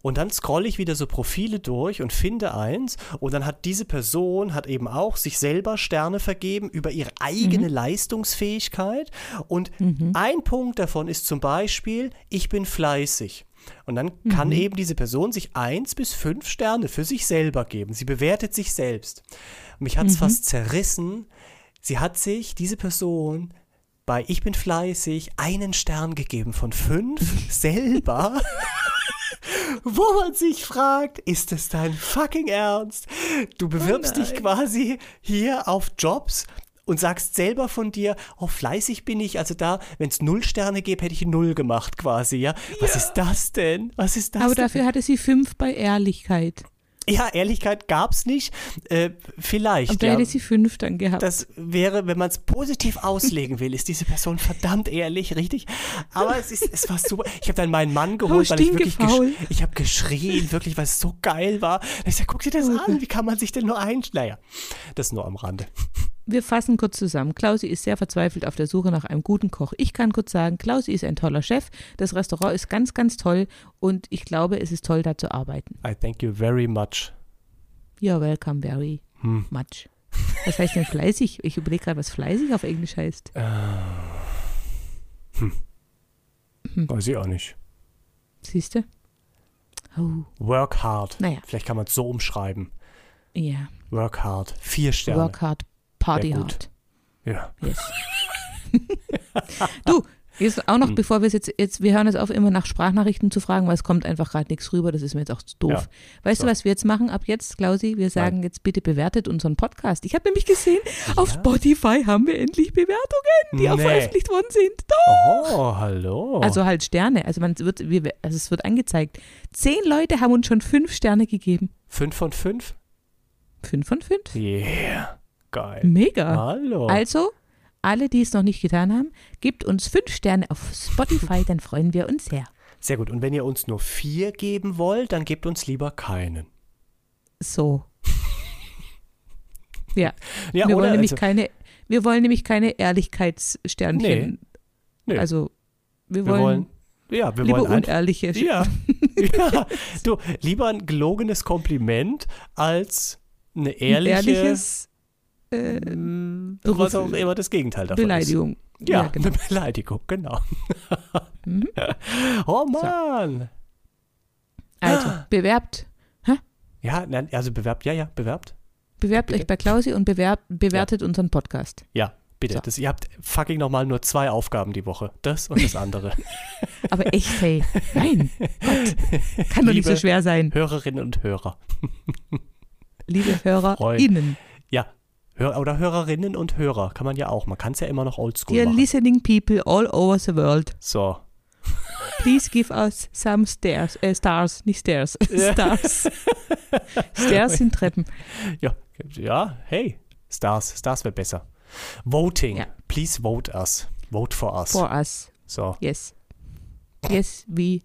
B: Und dann scrolle ich wieder so Profile durch und finde eins und dann hat diese Person hat eben auch sich selber Sterne vergeben über ihre eigene Leistungsfähigkeit und ein Punkt davon ist zum Beispiel, ich bin fleißig. Und dann kann eben diese Person sich eins bis fünf Sterne für sich selber geben. Sie bewertet sich selbst. Mich hat es fast zerrissen. Sie hat sich, diese Person, bei Ich bin fleißig einen Stern gegeben von fünf [laughs] selber. [laughs] Wo man sich fragt, ist es dein fucking Ernst? Du bewirbst dich quasi hier auf Jobs und sagst selber von dir, oh, fleißig bin ich. Also da, wenn es null Sterne gäbe, hätte ich null gemacht quasi, ja. Was ist das denn? Was ist das
C: Aber
B: denn?
C: dafür hatte sie fünf bei Ehrlichkeit.
B: ja, Ehrlichkeit gab's nicht. Äh, vielleicht,
C: Und da
B: ja.
C: hätte sie fünf dann gehabt.
B: Das wäre, wenn man es positiv auslegen will, ist diese Person verdammt ehrlich, richtig? Aber es, ist, es war super. Ich habe dann meinen Mann geholt,
C: Oh,
B: weil ich wirklich gesch ich habe geschrien, wirklich, weil es so geil war. Ich sag, guck dir das an, wie kann man sich denn nur ein... Naja, das nur am Rande.
C: Wir fassen kurz zusammen. Klausi ist sehr verzweifelt auf der Suche nach einem guten Koch. Ich kann kurz sagen, Klausi ist ein toller Chef. Das Restaurant ist ganz, ganz toll und ich glaube, es ist toll, da zu arbeiten.
B: I thank you very much.
C: You're welcome very
B: Hm.
C: much. Was heißt denn fleißig? Ich überlege gerade, was fleißig auf Englisch heißt.
B: Weiß ich auch nicht.
C: Siehst du? Oh,
B: Work hard.
C: Naja.
B: Vielleicht kann man es so umschreiben.
C: ja.
B: Work hard. Vier Sterne.
C: Work hard, party
B: gut.
C: hard.
B: Ja.
C: Yes. [laughs] du, jetzt auch noch,
B: Hm.
C: bevor wir es jetzt, jetzt, wir hören jetzt auf, immer nach Sprachnachrichten zu fragen, weil es kommt einfach gerade nichts rüber, das ist mir jetzt auch zu doof.
B: Ja.
C: Weißt
B: So.
C: du, was wir jetzt machen ab jetzt, Klausi? Wir sagen jetzt bitte bewertet unseren Podcast. Ich habe nämlich gesehen, auf Spotify haben wir endlich Bewertungen, die auch
B: Nee.
C: veröffentlicht worden sind. Doch.
B: Oh, hallo.
C: Also halt Sterne. Also man wird, wir, also es wird angezeigt. Zehn Leute haben uns schon fünf Sterne gegeben.
B: fünf von fünf?
C: Fünf von fünf.
B: Yeah. Geil.
C: Mega.
B: Hallo.
C: Also, alle, die es noch nicht getan haben, gebt uns fünf Sterne auf Spotify, [laughs] dann freuen wir uns sehr.
B: Sehr gut. Und wenn ihr uns nur vier geben wollt, dann gebt uns lieber keinen.
C: So. [laughs] Ja,
B: Ja,
C: wir wollen nämlich
B: Also,
C: keine, wir wollen nämlich keine Ehrlichkeitssternchen.
B: Nö.
C: Also, wir
B: wir
C: wollen,
B: wollen, ja, wir
C: lieber
B: wollen
C: unehrliche.
B: ja, [laughs] ja, du, lieber ein gelogenes Kompliment als eine
C: ein
B: ehrliche,
C: ehrliches äh,
B: was auch immer das Gegenteil davon
C: Beleidigung.
B: ist. Ja, [laughs]
C: genau.
B: eine Beleidigung, genau.
C: Mhm. [laughs]
B: Oh Mann.
C: Also,
B: Ah.
C: bewerbt,
B: Ja, nein, also bewerbt, ja, ja, bewerbt.
C: bewerbt
B: Bitte?
C: euch bei Klausi und bewerbt, bewertet unseren Podcast.
B: Ja, bitte.
C: So.
B: Das, ihr habt fucking nochmal nur zwei Aufgaben die Woche. Das und das andere. [laughs]
C: Aber echt, hey, nein, Gott, kann doch nicht so schwer sein.
B: Hörerinnen und Hörer.
C: Liebe HörerInnen,
B: Ja, Hör oder Hörerinnen und Hörer. Kann man ja auch. Man kann es ja immer noch oldschool
C: dear
B: machen.
C: listening people all over the world,
B: So.
C: please give us some stairs, äh, stars, nicht stairs,
B: Ja. [laughs]
C: stars. Stairs sind Treppen.
B: Ja, ja, hey. Stars. Stars wäre besser. Voting.
C: Ja.
B: Please vote us. Vote for us.
C: For us,
B: So.
C: yes. Yes, we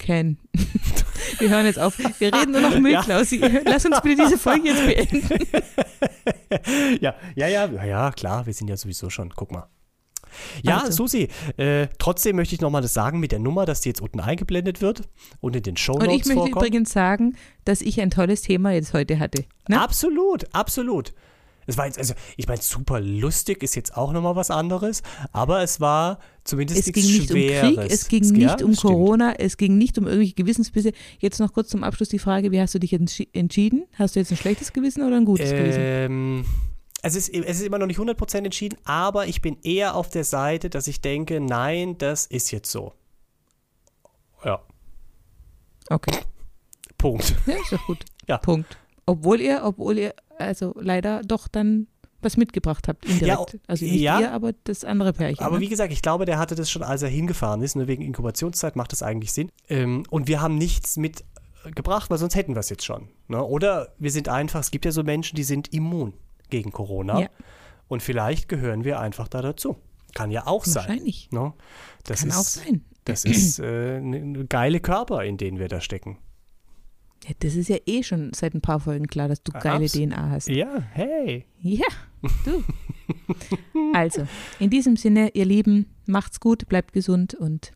C: can. [laughs] Wir hören jetzt auf. Wir reden nur noch Müll,
B: Ja.
C: Klausi. Lass uns bitte diese Folge jetzt beenden. [laughs]
B: ja, ja, ja, ja, klar, wir sind ja sowieso schon. Guck mal. Ja,
C: Also.
B: Susi, äh, trotzdem möchte ich nochmal das sagen mit der Nummer, dass die jetzt unten eingeblendet wird und in den Show
C: Und ich
B: Notes
C: möchte
B: vorkommt.
C: übrigens sagen, dass ich ein tolles Thema jetzt heute hatte. Ne?
B: Absolut, absolut. Es war jetzt, also, ich meine, super lustig ist jetzt auch nochmal was anderes, aber es war zumindest
C: Es
B: nichts
C: ging nicht um
B: Schweres.
C: Krieg, es ging
B: ja,
C: nicht um
B: das stimmt.
C: Corona, es ging nicht um irgendwelche Gewissensbisse. Jetzt noch kurz zum Abschluss die Frage, wie hast du dich entschi- entschieden? Hast du jetzt ein schlechtes Gewissen oder ein gutes Gewissen?
B: Ähm, es ist, es ist immer noch nicht 100% entschieden, aber ich bin eher auf der Seite, dass ich denke, nein, das ist jetzt so. Ja,
C: Okay.
B: Punkt.
C: Ja, ist doch gut.
B: Ja.
C: Punkt. Obwohl ihr, obwohl ihr, also leider doch dann was mitgebracht habt, indirekt. also nicht
B: ja.
C: ihr, aber das andere Pärchen.
B: Aber
C: ne?
B: wie gesagt, ich glaube, der hatte das schon, als er hingefahren ist. Nur wegen Inkubationszeit macht das eigentlich Sinn. Ähm, und wir haben nichts mitgebracht, weil sonst hätten wir es jetzt schon. Ne? Oder wir sind einfach, es gibt ja so Menschen, die sind immun gegen Corona.
C: Ja.
B: Und vielleicht gehören wir einfach da dazu. Kann ja auch sein.
C: Wahrscheinlich.
B: Ne? Das
C: Kann
B: ist,
C: auch sein.
B: Das ist äh, eine geile Körper, in denen wir da stecken.
C: Ja, das ist ja eh schon seit ein paar Folgen klar, dass du geile
B: Abs-
C: DNA hast.
B: Ja, hey.
C: Ja, du. also, in diesem Sinne, ihr Lieben, macht's gut, bleibt gesund und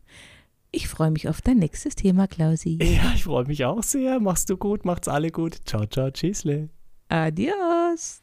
C: ich freue mich auf dein nächstes Thema, Klausi.
B: Ja, ich freue mich auch sehr. Machst du gut, macht's alle gut. Ciao, ciao, tschüssle.
C: Adios.